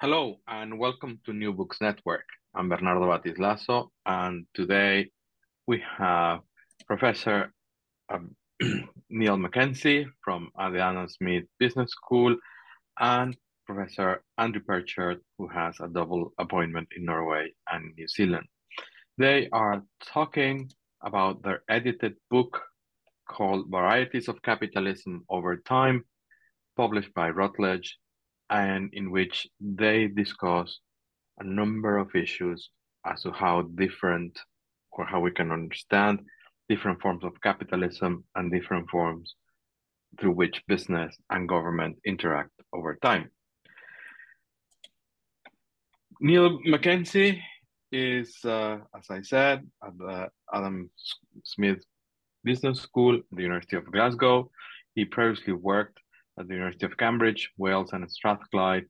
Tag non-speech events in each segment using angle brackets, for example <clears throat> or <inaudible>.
Hello and welcome to New Books Network. I'm Bernardo Batiz-Lazo, and today we have Professor um, <clears throat> Niall MacKenzie from Adam Smith Business School and Professor Andrew Perchard, who has a double appointment in Norway and New Zealand. They are talking about their edited book called Varieties of Capitalism Over Time, published by Routledge and in which they discuss a number of issues as to how different or how we can understand different forms of capitalism and different forms through which business and government interact over time. Niall MacKenzie is, uh, as I said, at the Adam Smith Business School the University of Glasgow. He previously worked at the University of Cambridge, Wales, and Strathclyde,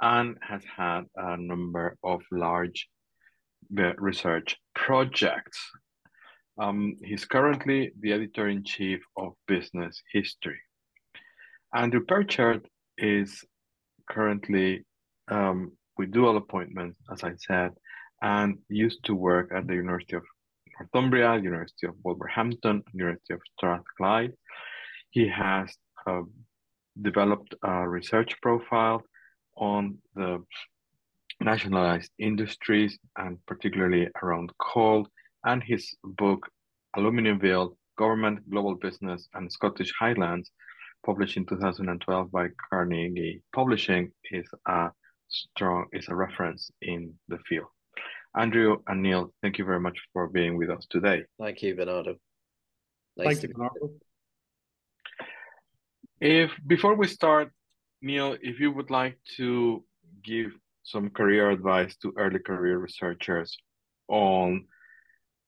and has had a number of large uh, research projects. Um, he's currently the editor in chief of Business History. Andrew Perchard is currently um, with dual appointments, as I said, and used to work at the University of Northumbria, University of Wolverhampton, University of Strathclyde. He has uh, developed a research profile on the nationalized industries and particularly around coal and his book Aluminiumville Government, Global Business and Scottish Highlands published in 2012 by Carnegie Publishing is a strong is a reference in the field. Andrew and Niall, thank you very much for being with us today. Thank you, Bernardo. Nice Thank you, Bernardo. If before we start, Niall, if you would like to give some career advice to early career researchers on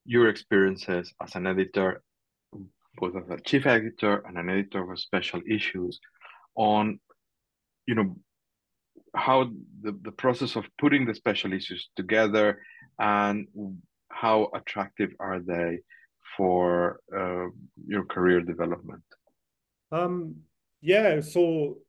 your experiences as an editor, both as a chief editor and an editor of special issues, on you know how the, the process of putting the special issues together and how attractive are they for uh, your career development? Um, yeah, so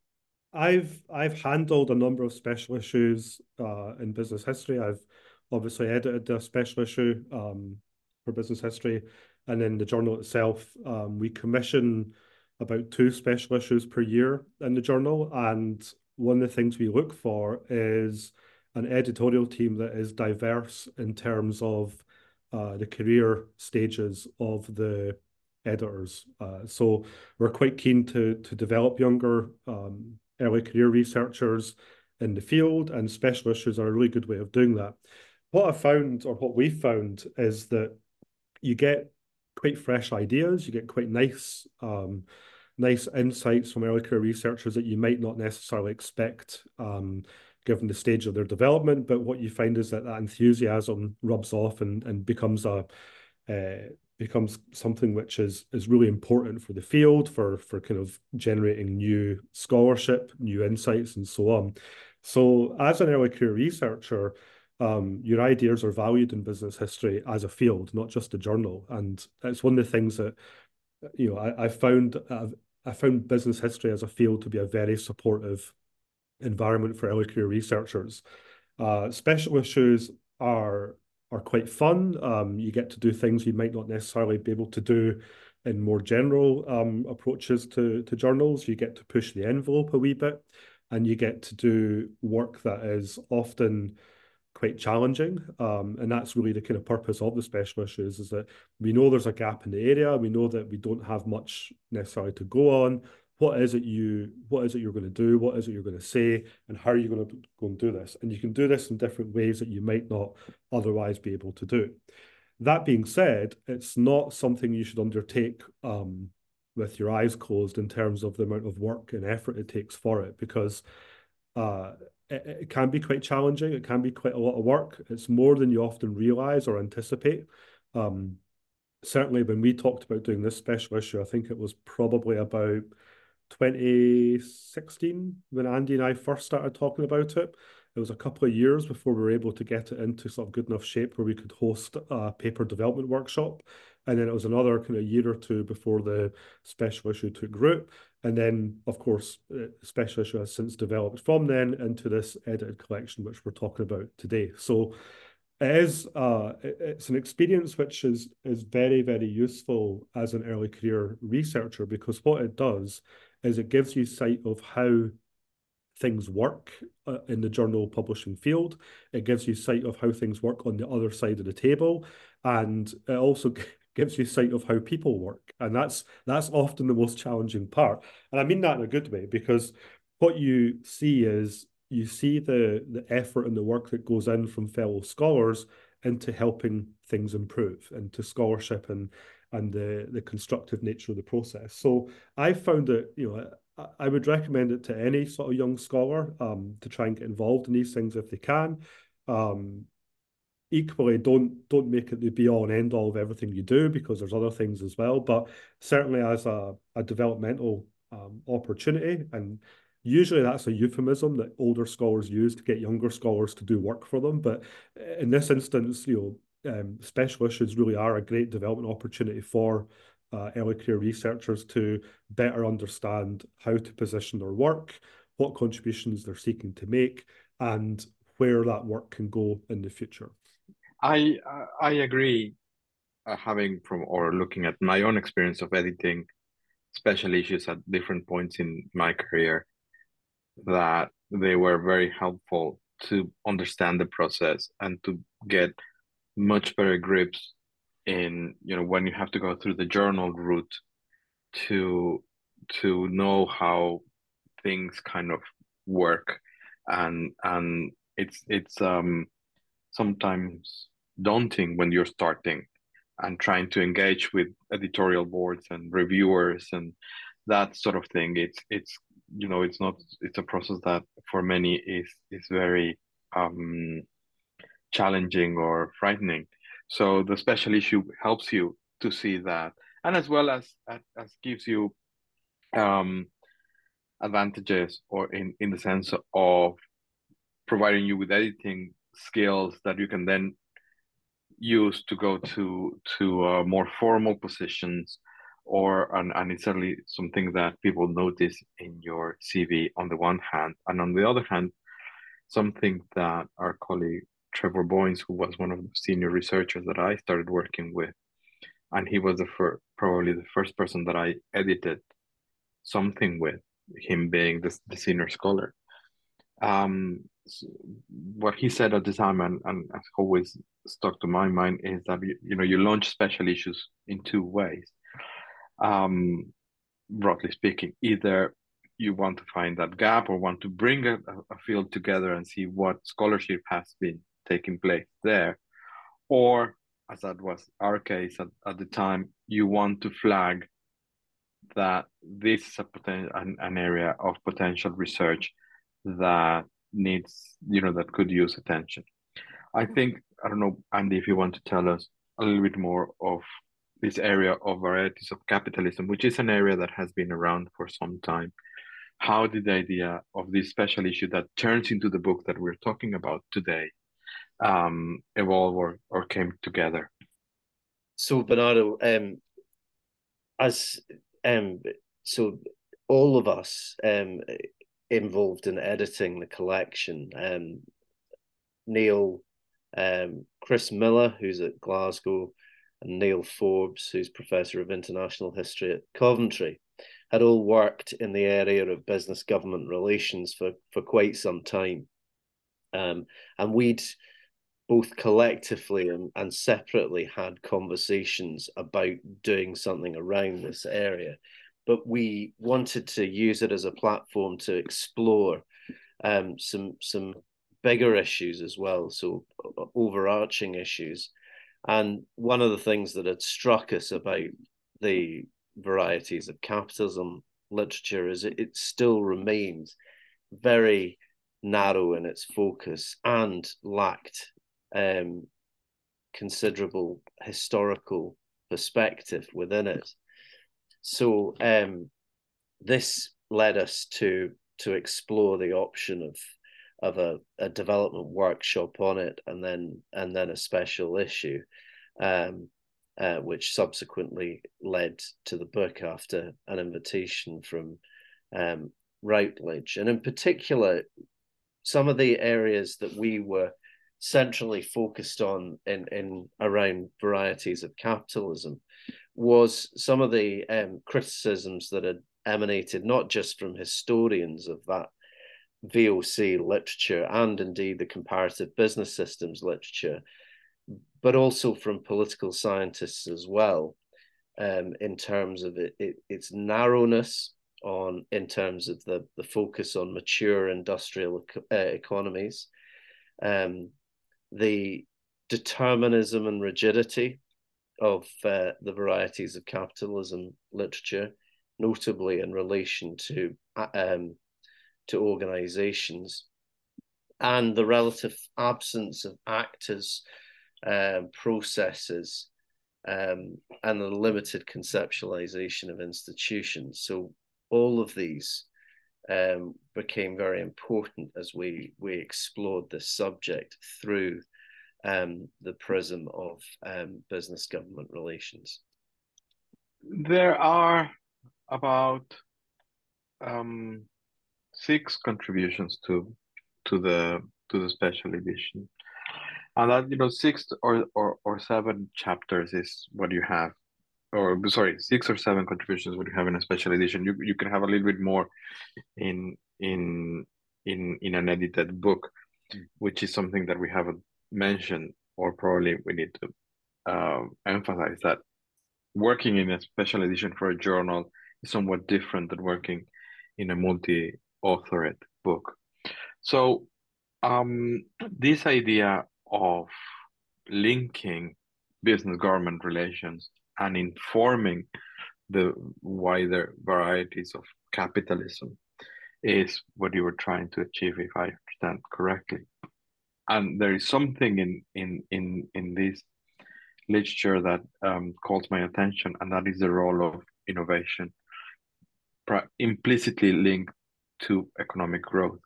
I've I've handled a number of special issues uh, in business history. I've obviously edited a special issue um, for business history, and then the journal itself. Um, we commission about two special issues per year in the journal, and one of the things we look for is an editorial team that is diverse in terms of uh, the career stages of the editors. Uh, so we're quite keen to to develop younger um, early career researchers in the field, and special issues are a really good way of doing that. What I found, or what we found, is that you get quite fresh ideas, you get quite nice um, nice insights from early career researchers that you might not necessarily expect um, given the stage of their development. But what you find is that that enthusiasm rubs off and, and becomes a uh, becomes something which is is really important for the field for for kind of generating new scholarship new insights and so on. So as an early career researcher um, your ideas are valued in business history as a field not just a journal. And it's one of the things that you know i, I found I've, i found business history as a field to be a very supportive environment for early career researchers. Uh, special issues are are quite fun. Um, you get to do things you might not necessarily be able to do in more general um, approaches to, to journals. You get to push the envelope a wee bit and you get to do work that is often quite challenging. Um, and that's really the kind of purpose of the special issues is that we know there's a gap in the area. We know that we don't have much necessarily to go on what is it you what is it you're going to do what is it you're going to say and how are you going to go and do this and you can do this in different ways that you might not otherwise be able to do that being said it's not something you should undertake um, with your eyes closed in terms of the amount of work and effort it takes for it because uh, it, it, can be quite challenging. It can be quite a lot of work. It's more than you often realize or anticipate. Um, certainly, when we talked about doing this special issue, I think it was probably about 2016 when Andy and I first started talking about it. It was a couple of years before we were able to get it into sort of good enough shape where we could host a paper development workshop. And then it was another kind of year or two before the special issue took root. And then, of course, the special issue has since developed from then into this edited collection, which we're talking about today. So it is uh, it's an experience which is is very very useful as an early career researcher because what it does is it gives you sight of how things work uh, in the journal publishing field. It gives you sight of how things work on the other side of the table, and it also <laughs> gives you sight of how people work. And that's that's often the most challenging part. And I mean that in a good way because what you see is you see the the effort and the work that goes in from fellow scholars into helping things improve, into scholarship and and the the constructive nature of the process. So I found that you know I would recommend it to any sort of young scholar um, to try and get involved in these things if they can. Um, equally, don't don't make it the be all and end all of everything you do because there's other things as well. But certainly as a, a developmental um, opportunity, and usually that's a euphemism that older scholars use to get younger scholars to do work for them. But in this instance, you know, um, special issues really are a great development opportunity for uh, early career researchers to better understand how to position their work, what contributions they're seeking to make, and where that work can go in the future. I I agree, uh, having from or looking at my own experience of editing special issues at different points in my career, that they were very helpful to understand the process and to get much better grips in you know when you have to go through the journal route to to know how things kind of work. And and it's it's um sometimes daunting when you're starting and trying to engage with editorial boards and reviewers and that sort of thing. It's it's you know it's not it's a process that for many is is very um challenging or frightening. So the special issue helps you to see that, and as well as as gives you um, advantages, or in in the sense of providing you with editing skills that you can then use to go to to uh, more formal positions or and, and it's certainly something that people notice in your CV on the one hand and on the other hand something that our colleague Trevor Boyns, who was one of the senior researchers that I started working with, and he was the probably the first person that I edited something with, him being the, the senior scholar. Um, so what he said at the time, and, and always stuck to my mind, is that you, you know you launch special issues in two ways. Um, broadly speaking, either you want to find that gap or want to bring a, a field together and see what scholarship has been taking place there. Or, as that was our case at, at the time, you want to flag that this is a poten- an, an area of potential research that needs, you know, that could use attention. I mm-hmm. think, I don't know, Andy, if you want to tell us a little bit more of this area of varieties of capitalism, which is an area that has been around for some time. How did the idea of this special issue that turns into the book that we're talking about today um, evolve or, or came together? So Bernardo, um, as um, so all of us um, involved in editing the collection, um, Niall, um, Chris Miller, who's at Glasgow, and Neil Forbes, who's professor of international history at Coventry, had all worked in the area of business government relations for for quite some time, um, and we'd both collectively and, and separately had conversations about doing something around this area. But we wanted to use it as a platform to explore um, some some bigger issues as well, so overarching issues. And one of the things that had struck us about the varieties of capitalism literature is it, it still remains very narrow in its focus and lacked um, considerable historical perspective within it. So um, this led us to to explore the option of of a, a development workshop on it and then and then a special issue um, uh, which subsequently led to the book after an invitation from um, Routledge. And in particular, some of the areas that we were centrally focused on in, in around varieties of capitalism was some of the um, criticisms that had emanated not just from historians of that VOC literature and indeed the comparative business systems literature, but also from political scientists as well, um, in terms of it, it, its narrowness on in terms of the, the focus on mature industrial uh, economies, um, the determinism and rigidity of uh, the varieties of capitalism literature, notably in relation to uh, um, to organizations, and the relative absence of actors, um, processes, um, and the limited conceptualization of institutions. So all of these um, became very important as we we explored this subject through um, the prism of um, business government relations. There are about um, six contributions to to the to the special edition, and that you know six or or, or seven chapters is what you have or sorry, six or seven contributions would you have in a special edition. You you can have a little bit more in in in in an edited book, which is something that we haven't mentioned, or probably we need to uh, emphasize that working in a special edition for a journal is somewhat different than working in a multi-authored book. So um, this idea of linking business government relations and informing the wider varieties of capitalism is what you were trying to achieve if i understand correctly. And there is something in in in in this literature that um, calls my attention and that is the role of innovation implicitly linked to economic growth.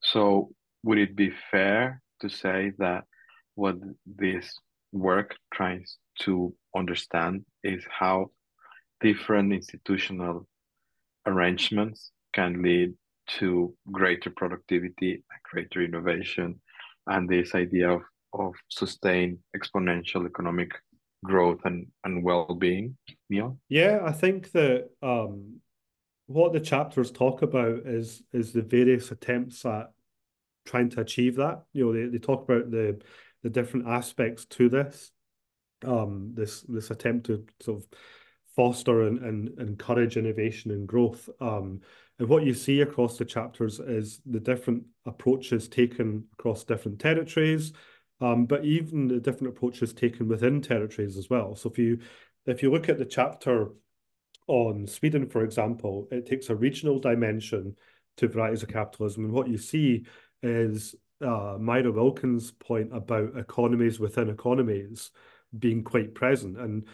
So would it be fair to say that what this work tries to understand is how different institutional arrangements can lead to greater productivity, and greater innovation, and this idea of, of sustained exponential economic growth and, and well-being. Niall? Yeah, I think that um, what the chapters talk about is is the various attempts at trying to achieve that. You know, they, they talk about the the different aspects to this um, this this attempt to sort of foster and, and encourage innovation and growth. Um, and what you see across the chapters is the different approaches taken across different territories, um, but even the different approaches taken within territories as well. So if you if you look at the chapter on Sweden, for example, it takes a regional dimension to varieties of capitalism, and what you see is uh, Mira Wilkins' point about economies within economies being quite present. And,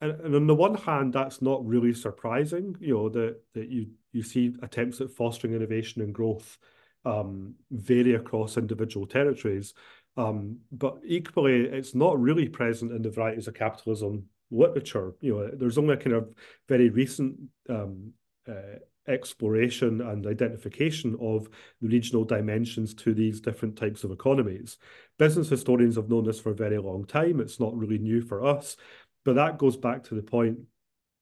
and and on the one hand, that's not really surprising. You know that that you you see attempts at fostering innovation and growth um, vary across individual territories. Um, but equally, it's not really present in the varieties of capitalism literature. You know, there's only a kind of very recent um, uh, exploration and identification of the regional dimensions to these different types of economies. Business historians have known this for a very long time. It's not really new for us, but that goes back to the point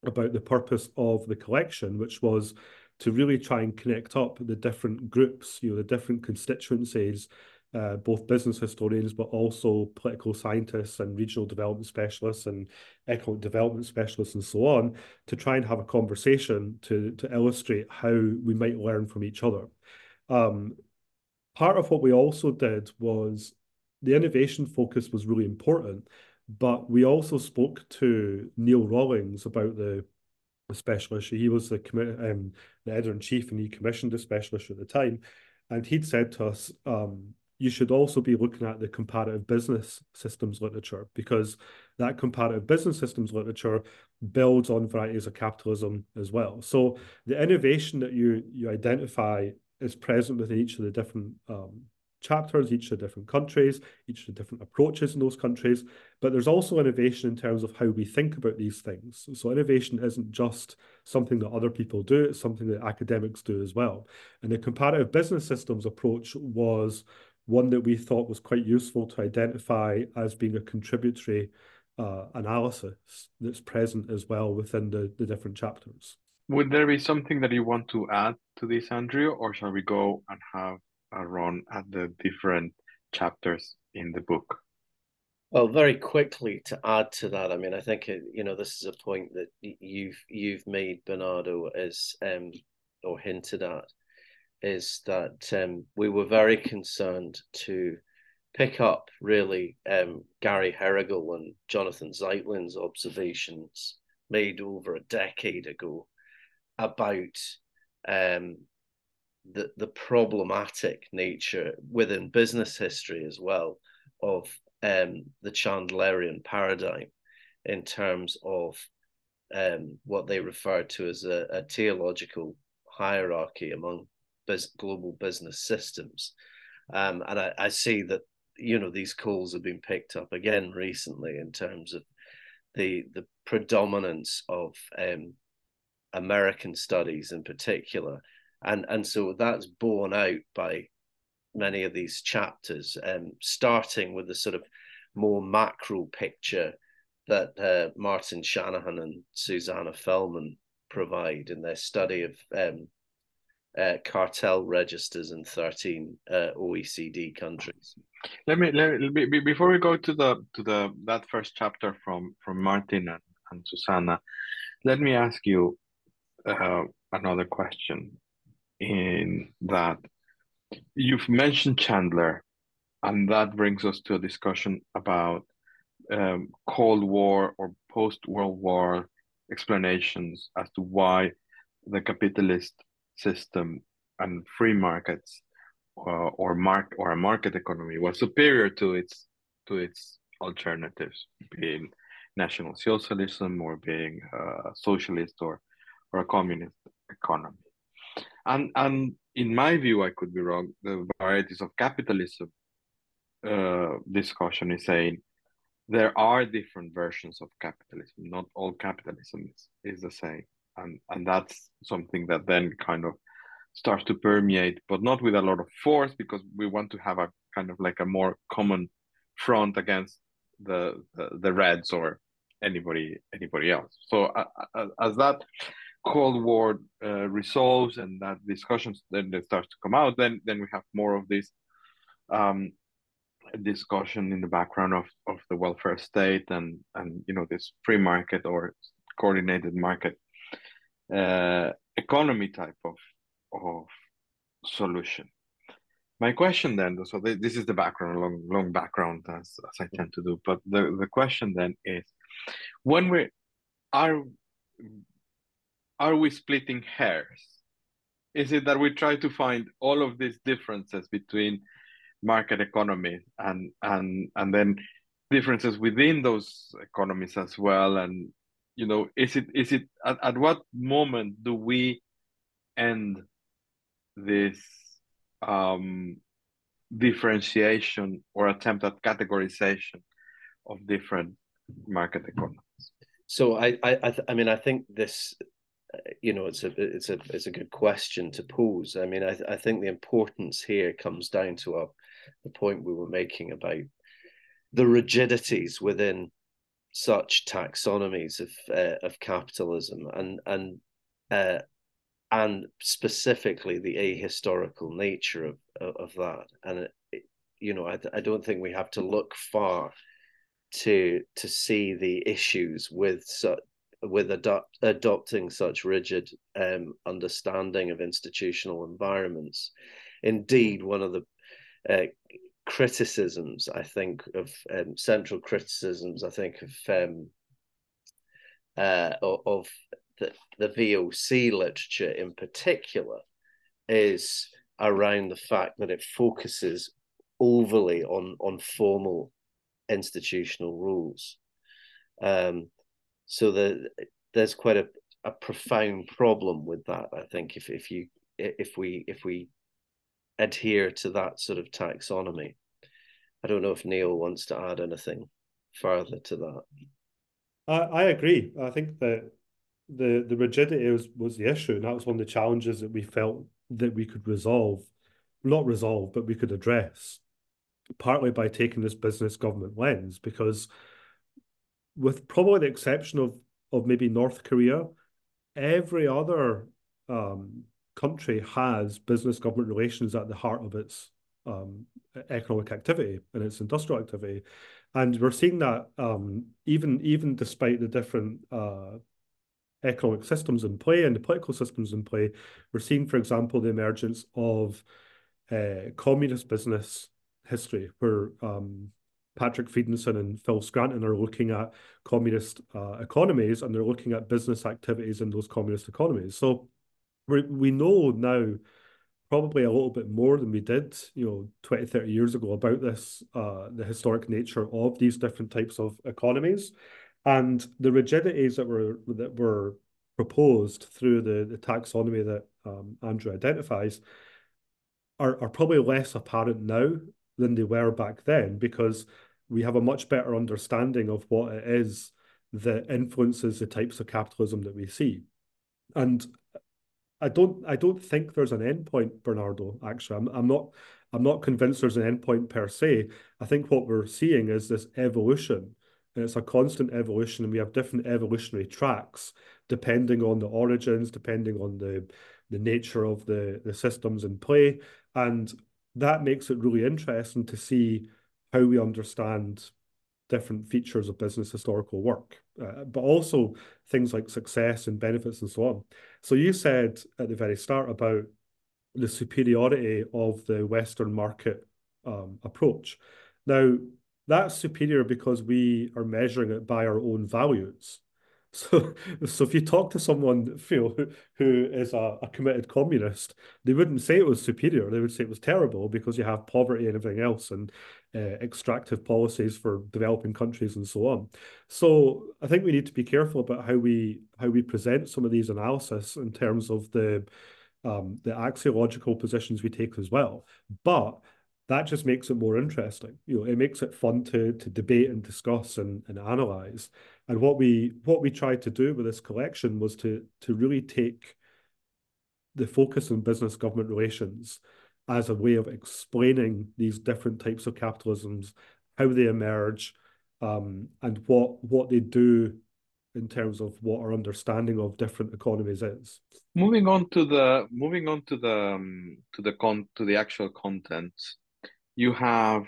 about the purpose of the collection, which was to really try and connect up the different groups, you know, the different constituencies uh, both business historians, but also political scientists and regional development specialists and economic development specialists and so on, to try and have a conversation to, to illustrate how we might learn from each other. Um, part of what we also did was the innovation focus was really important, but we also spoke to Neil Rollings about the, the special issue. He was the, um, the editor in chief and he commissioned the special issue at the time. and he'd said to us, um, you should also be looking at the comparative business systems literature because that comparative business systems literature builds on varieties of capitalism as well. So the innovation that you you identify is present within each of the different um, chapters, each of the different countries, each of the different approaches in those countries. But there's also innovation in terms of how we think about these things. So innovation isn't just something that other people do, it's something that academics do as well. And the comparative business systems approach was one that we thought was quite useful to identify as being a contributory uh, analysis that's present as well within the, the different chapters. Would there be something that you want to add to this, Andrew, or shall we go and have a run at the different chapters in the book? Well, very quickly to add to that, I mean, I think it, you know this is a point that you've you've made, Bernardo, as um, or hinted at, is that um, we were very concerned to pick up really um, Gary Herrigel and Jonathan Zeitlin's observations made over a decade ago about um, the the problematic nature within business history as well of um, the Chandlerian paradigm in terms of um, what they refer to as a, a teleological hierarchy among global business systems. Um, and I, I see that you know these calls have been picked up again recently in terms of the the predominance of um, American studies in particular, and and so that's borne out by many of these chapters, um, starting with the sort of more macro picture that uh, Martin Shanahan and Susanna Fellman provide in their study of um, uh, cartel registers in 13 uh, OECD countries. Let me let me, before we go to the to the that first chapter from from Martin and, and Susanna, let me ask you uh, another question. In that you've mentioned Chandler, and that brings us to a discussion about um, Cold War or post World War explanations as to why the capitalist system and free markets uh, or mark or a market economy was superior to its to its alternatives, being national socialism or being a socialist or or a communist economy. And and in my view, I could be wrong. The varieties of capitalism uh, discussion is saying there are different versions of capitalism. Not all capitalism is, is the same and and that's something that then kind of starts to permeate but not with a lot of force because we want to have a kind of like a more common front against the the, the reds or anybody anybody else. So uh, as that cold war uh, resolves and that discussions then they start to come out then then we have more of this um, discussion in the background of, of the welfare state and and you know this free market or coordinated market uh, economy type of of solution. My question then, so this is the background, long long background as, as I tend to do. But the, the question then is, when we are are we splitting hairs? Is it that we try to find all of these differences between market economies and and and then differences within those economies as well and you know is it is it at, at what moment do we end this um differentiation or attempt at categorization of different market economies? So i i i mean i think this you know it's a it's a it's a good question to pose. I mean i i think the importance here comes down to a, the point we were making about the rigidities within such taxonomies of uh, of capitalism and and uh, and specifically the ahistorical nature of of, that and it, you know I, I don't think we have to look far to to see the issues with such with adopt, adopting such rigid um, understanding of institutional environments. Indeed, one of the uh, criticisms, I think, of um, central criticisms, I think, of um, uh, of the, the VOC literature in particular is around the fact that it focuses overly on on formal institutional rules. Um, so the, there's quite a, a profound problem with that. I think if if you if we if we adhere to that sort of taxonomy, I don't know if Niall wants to add anything further to that. I, I agree. I think that the the rigidity was was the issue, and that was one of the challenges that we felt that we could resolve, not resolve, but we could address, partly by taking this business government lens, because with probably the exception of of maybe North Korea, every other um, country has business government relations at the heart of its um, economic activity and its industrial activity, and we're seeing that um, even even despite the different uh, economic systems in play and the political systems in play, we're seeing, for example, the emergence of uh, communist business history, where um, Patrick Fridenson and Phil Scranton are looking at communist uh, economies and they're looking at business activities in those communist economies. So we we know now probably a little bit more than we did, you know, 20, 30 years ago about this, uh, the historic nature of these different types of economies. And the rigidities that were that were proposed through the, the taxonomy that um, Andrew identifies are, are probably less apparent now than they were back then because we have a much better understanding of what it is that influences the types of capitalism that we see. And I don't I don't think there's an endpoint, Bernardo. Actually, I'm I'm not I'm not convinced there's an endpoint per se. I think what we're seeing is this evolution, and it's a constant evolution, and we have different evolutionary tracks depending on the origins, depending on the the nature of the the systems in play, and that makes it really interesting to see how we understand different features of business historical work, uh, but also things like success and benefits and so on. So you said at the very start about the superiority of the Western market um, approach. Now, that's superior because we are measuring it by our own values. <laughs> So, so if you talk to someone, <laughs> Phil, who, who is a, a committed communist, they wouldn't say it was superior. They would say it was terrible because you have poverty and everything else, and uh, extractive policies for developing countries and so on. So, I think we need to be careful about how we how we present some of these analysis in terms of the um, the axiological positions we take as well. But that just makes it more interesting. You know, it makes it fun to to debate and discuss and, and analyze. And what we what we tried to do with this collection was to to really take the focus on business government relations as a way of explaining these different types of capitalisms, how they emerge, um, and what what they do in terms of what our understanding of different economies is. Moving on to the moving on to the um, to the con to the actual content, you have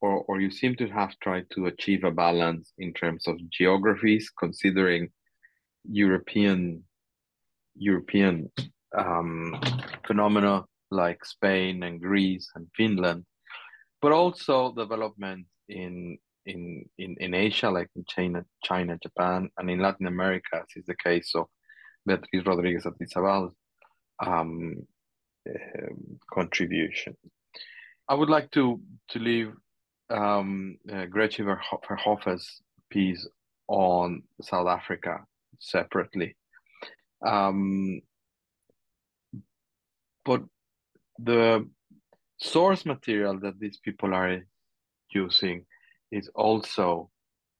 or, or you seem to have tried to achieve a balance in terms of geographies, considering European European um, phenomena like Spain and Greece and Finland, but also development in in in, in Asia, like in China, China, Japan, and in Latin America, as is the case of Beatriz Rodriguez Satizabal um, uh, contribution. I would like to to leave um, uh, Grietjie Verhoef's piece on South Africa separately. Um, but the source material that these people are using is also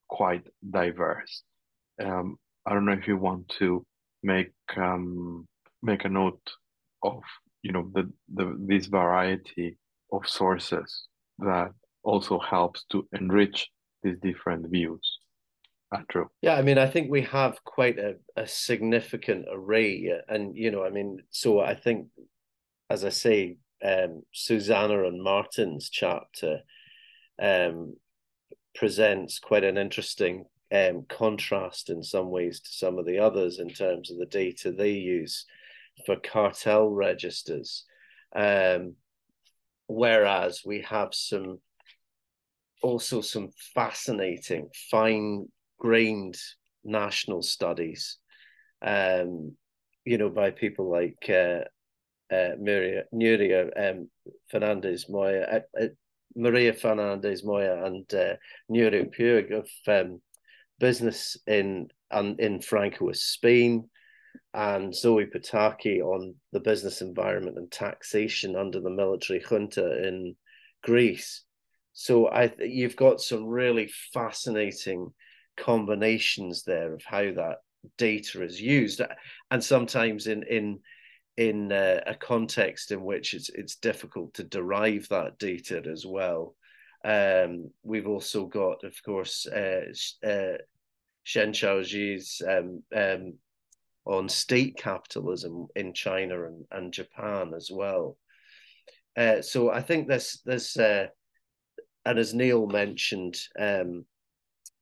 quite diverse. Um, I don't know if you want to make um, make a note of you know the, the this variety of sources that also helps to enrich these different views. Andrew. Yeah, I mean, I think we have quite a, a significant array. And, you know, I mean, so I think, as I say, um, Susanna and Martin's chapter um, presents quite an interesting um, contrast in some ways to some of the others in terms of the data they use for cartel registers. Um, whereas we have some also some fascinating, fine grained national studies, um, you know, by people like uh, uh, Maria, Nuria um, Fernandez Moya, uh, uh, Maria Fernandez Moya, and uh, Nuria Puig of um, business in and in Francoist Spain, and Zoe Pittaki on the business environment and taxation under the military junta in Greece. So I you've got some really fascinating combinations there of how that data is used, and sometimes in in in uh, a context in which it's it's difficult to derive that data as well. Um, we've also got, of course, uh, uh, Shen Xiaoji's um, um, on state capitalism in China and, and Japan as well. Uh, so I think this this uh, and as Niall mentioned, um,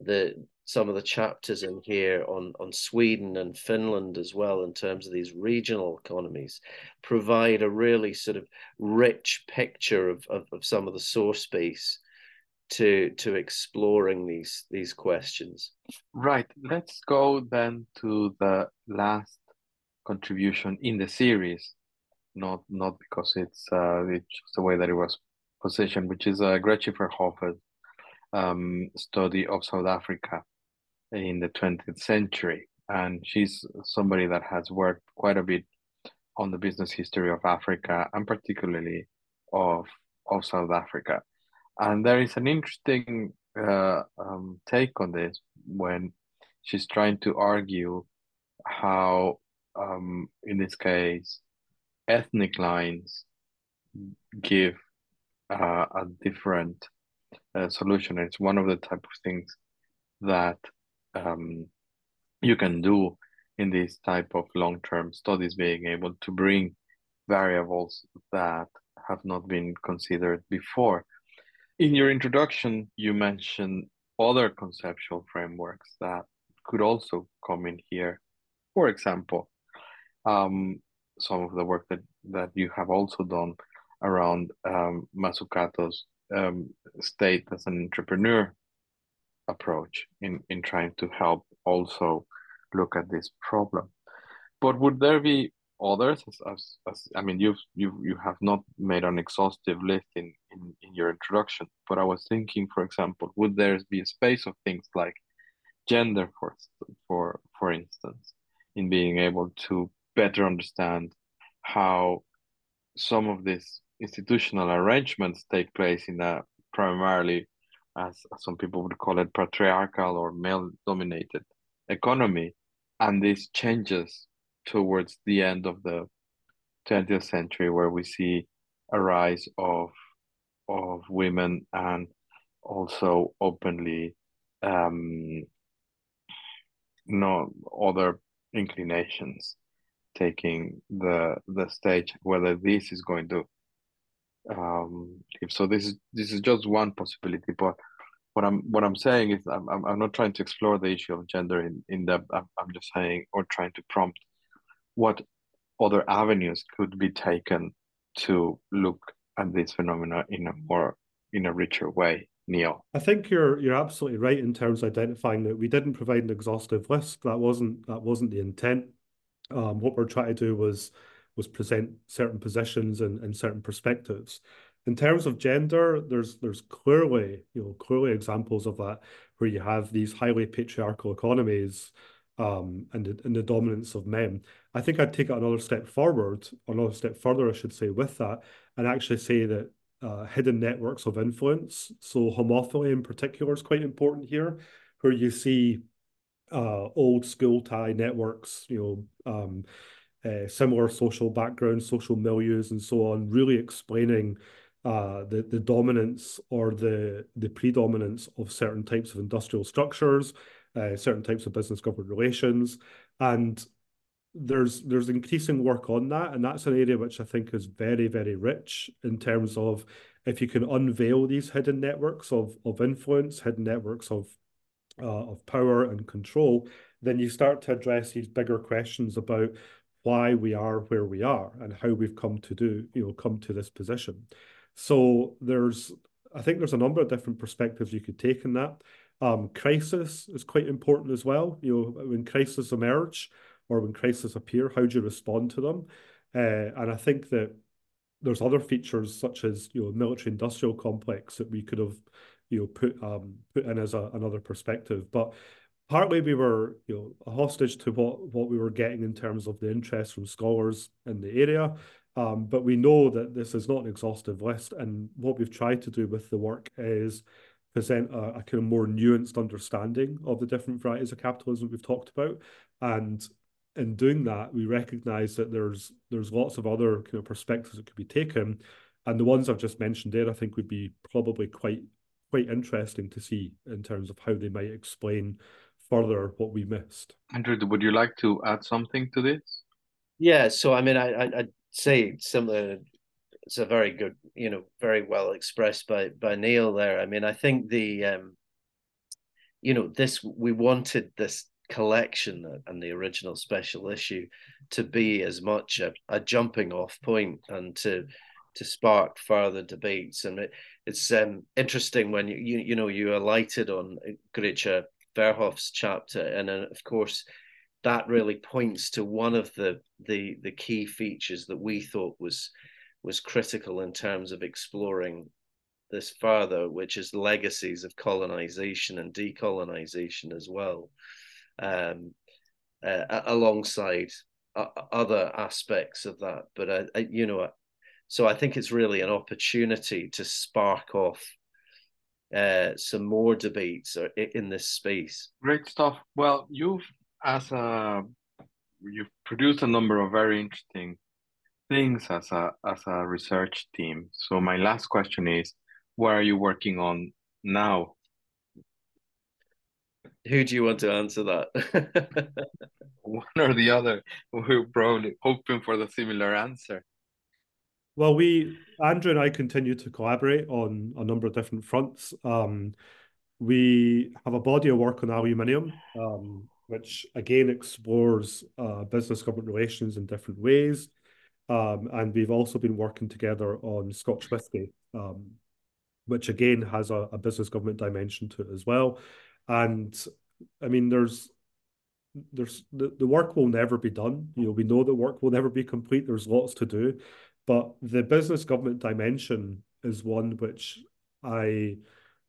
the some of the chapters in here on, on Sweden and Finland as well, in terms of these regional economies, provide a really sort of rich picture of, of, of some of the source base to to exploring these these questions. Right. Let's go then to the last contribution in the series, not not because it's uh, it's just the way that it was positioned, which is uh, Grietjie um, study of South Africa in the 20th century. And she's somebody that has worked quite a bit on the business history of Africa and particularly of, of South Africa. And there is an interesting uh, um, take on this when she's trying to argue how, um, in this case, ethnic lines give uh, a different uh, solution. It's one of the type of things that um, you can do in these type of long-term studies, being able to bring variables that have not been considered before. In your introduction, you mentioned other conceptual frameworks that could also come in here. For example, um, some of the work that, that you have also done around um, Mazzucato's um, state as an entrepreneur approach in, in trying to help also look at this problem. But would there be others? As, as, as I mean, you've you you have not made an exhaustive list in, in in your introduction. But I was thinking, for example, would there be a space of things like gender, for for for instance, in being able to better understand how some of these institutional arrangements take place in a primarily as some people would call it, patriarchal or male dominated economy. And this changes towards the end of the 20th century, where we see a rise of, of women and also openly um, no other inclinations taking the the stage whether this is going to um, so this is this is just one possibility, but what I'm what I'm saying is I'm I'm not trying to explore the issue of gender in in depth. I'm, I'm just saying or trying to prompt what other avenues could be taken to look at this phenomena in a more in a richer way. Niall, I think you're you're absolutely right in terms of identifying that we didn't provide an exhaustive list. That wasn't that wasn't the intent. Um, what we're trying to do was was present certain positions and, and certain perspectives. In terms of gender, there's there's clearly you know clearly examples of that where you have these highly patriarchal economies um, and the, and the dominance of men. I think I'd take it another step forward, another step further, I should say, with that, and actually say that uh, hidden networks of influence, so homophily in particular, is quite important here, where you see uh, old school tie networks, you know, um, uh, similar social backgrounds, social milieus, and so on, really explaining uh, the the dominance or the the predominance of certain types of industrial structures, uh, certain types of business government relations, and there's there's increasing work on that, and that's an area which I think is very very rich in terms of if you can unveil these hidden networks of of influence, hidden networks of uh, of power and control, then you start to address these bigger questions about why we are where we are and how we've come to do, you know, come to this position. So there's, I think there's a number of different perspectives you could take in that. Um, crisis is quite important as well. You know, when crises emerge or when crises appear, how do you respond to them? Uh, and I think that there's other features such as you know military industrial complex that we could have you know put um put in as a, another perspective but partly we were you know a hostage to what what we were getting in terms of the interest from scholars in the area. Um, but we know that this is not an exhaustive list and what we've tried to do with the work is present a, a kind of more nuanced understanding of the different varieties of capitalism we've talked about. And in doing that, we recognize that there's there's lots of other kind of perspectives that could be taken, and the ones I've just mentioned there, I think, would be probably quite quite interesting to see in terms of how they might explain further what we missed. Andrew, would you like to add something to this? Yeah, so I mean, I, I would say similar. It's a very good, you know, very well expressed by by Niall there. I mean, I think the, um, you know, this we wanted this collection and the original special issue to be as much a, a jumping off point and to to spark further debates. And it, it's um, interesting when you, you you know you alighted on Grietjie Verhoef's chapter, and uh, of course that really points to one of the the the key features that we thought was was critical in terms of exploring this further, which is legacies of colonization and decolonization as well um, uh, alongside uh, other aspects of that. But I, I, you know, so I think it's really an opportunity to spark off uh, some more debates in this space. Great stuff. Well, you've as a you've produced a number of very interesting things as a as a research team. So my last question is, what are you working on now? Who do you want to answer that? <laughs> One or the other. We're probably hoping for the similar answer. Well, we Andrew and I continue to collaborate on a number of different fronts. Um, we have a body of work on aluminium, um, which again explores uh, business government relations in different ways. Um, and we've also been working together on Scotch whisky, um, which again has a, a, business government dimension to it as well. And I mean, there's there's the, the work will never be done. You know, we know that work will never be complete. There's lots to do, but the business government dimension is one which I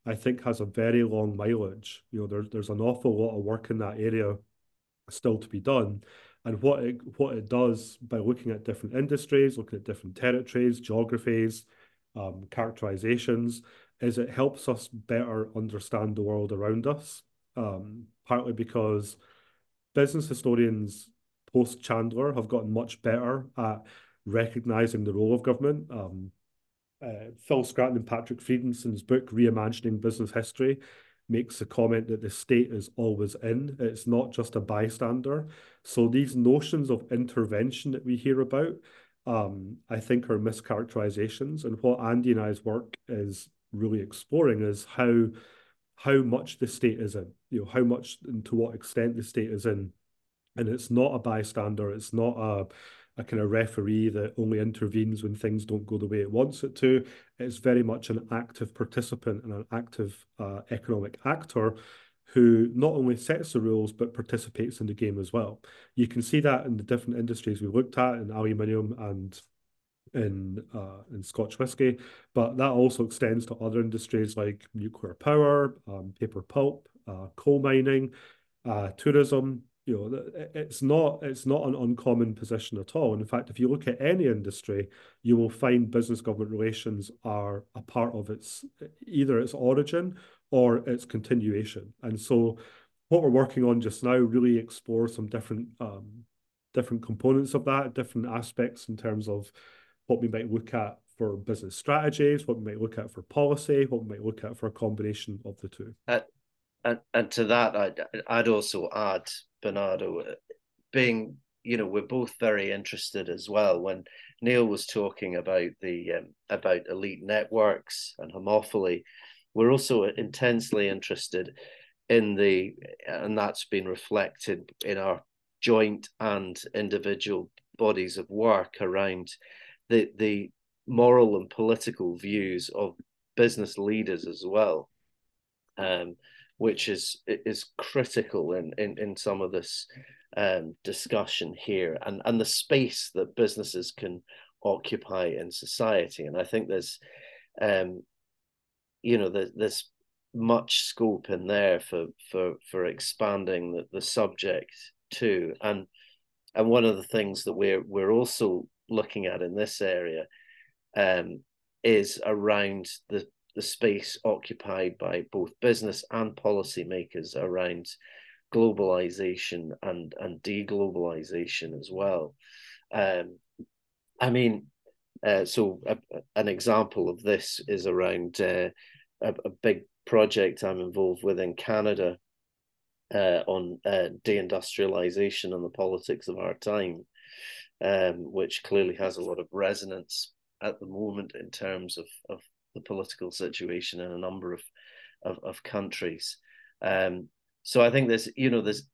I think has a very long mileage. You know, there's there's an awful lot of work in that area still to be done. And what it what it does by looking at different industries, looking at different territories, geographies, um, characterizations, is it helps us better understand the world around us. Um, partly because business historians post Chandler have gotten much better at recognizing the role of government. Um, uh, Phil Scranton and Patrick Fridenson's book, Reimagining Business History, makes the comment that the state is always in, it's not just a bystander. So these notions of intervention that we hear about, um, I think are mischaracterizations. And what Andy and I's work is really exploring is how how much the state is in, you know, how much and to what extent the state is in. And it's not a bystander, it's not a a kind of referee that only intervenes when things don't go the way it wants it to. It's very much an active participant and an active uh, economic actor who not only sets the rules but participates in the game as well. You can see that in the different industries we looked at in aluminium and in uh, in Scotch whisky, but that also extends to other industries like nuclear power, um, paper pulp, uh, coal mining, uh, tourism. You know, it's not it's not an uncommon position at all. And in fact, if you look at any industry, you will find business government relations are a part of its either its origin or its continuation. And so, what we're working on just now really explores some different um, different components of that, different aspects in terms of what we might look at for business strategies, what we might look at for policy, what we might look at for a combination of the two. Uh, and, and to that, I'd, I'd also add, Bernardo, being, you know, we're both very interested as well. When Niall was talking about the um, about elite networks and homophily, we're also intensely interested in the, and that's been reflected in our joint and individual bodies of work around the the moral and political views of business leaders as well, um, which is is critical in, in in some of this um, discussion here and, and the space that businesses can occupy in society. And I think there's, um, you know, there's, there's much scope in there for for for expanding the, the subject too. And and one of the things that we're we're also looking at in this area um, is around the the space occupied by both business and policymakers around globalization and and deglobalization as well. Um, I mean, uh, so a, an example of this is around uh, a, a, big project I'm involved with in Canada uh, on uh, deindustrialization and the politics of our time, um, which clearly has a lot of resonance at the moment in terms of, of the political situation in a number of of, of countries. Um, so I think there's you know there's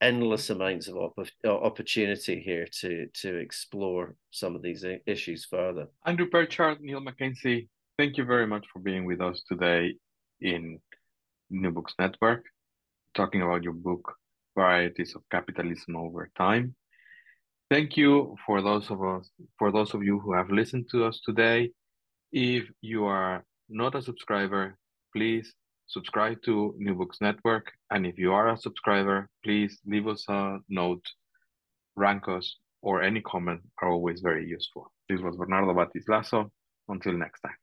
endless amounts of op- opportunity here to to explore some of these issues further. Andrew Perchard, Niall MacKenzie, thank you very much for being with us today in New Books Network, talking about your book Varieties of Capitalism Over Time. Thank you for those of us for those of you who have listened to us today. If you are not a subscriber, please subscribe to New Books Network. And if you are a subscriber, please leave us a note, rank us, or any comment are always very useful. This was Bernardo Batiz-Lazo. Until next time.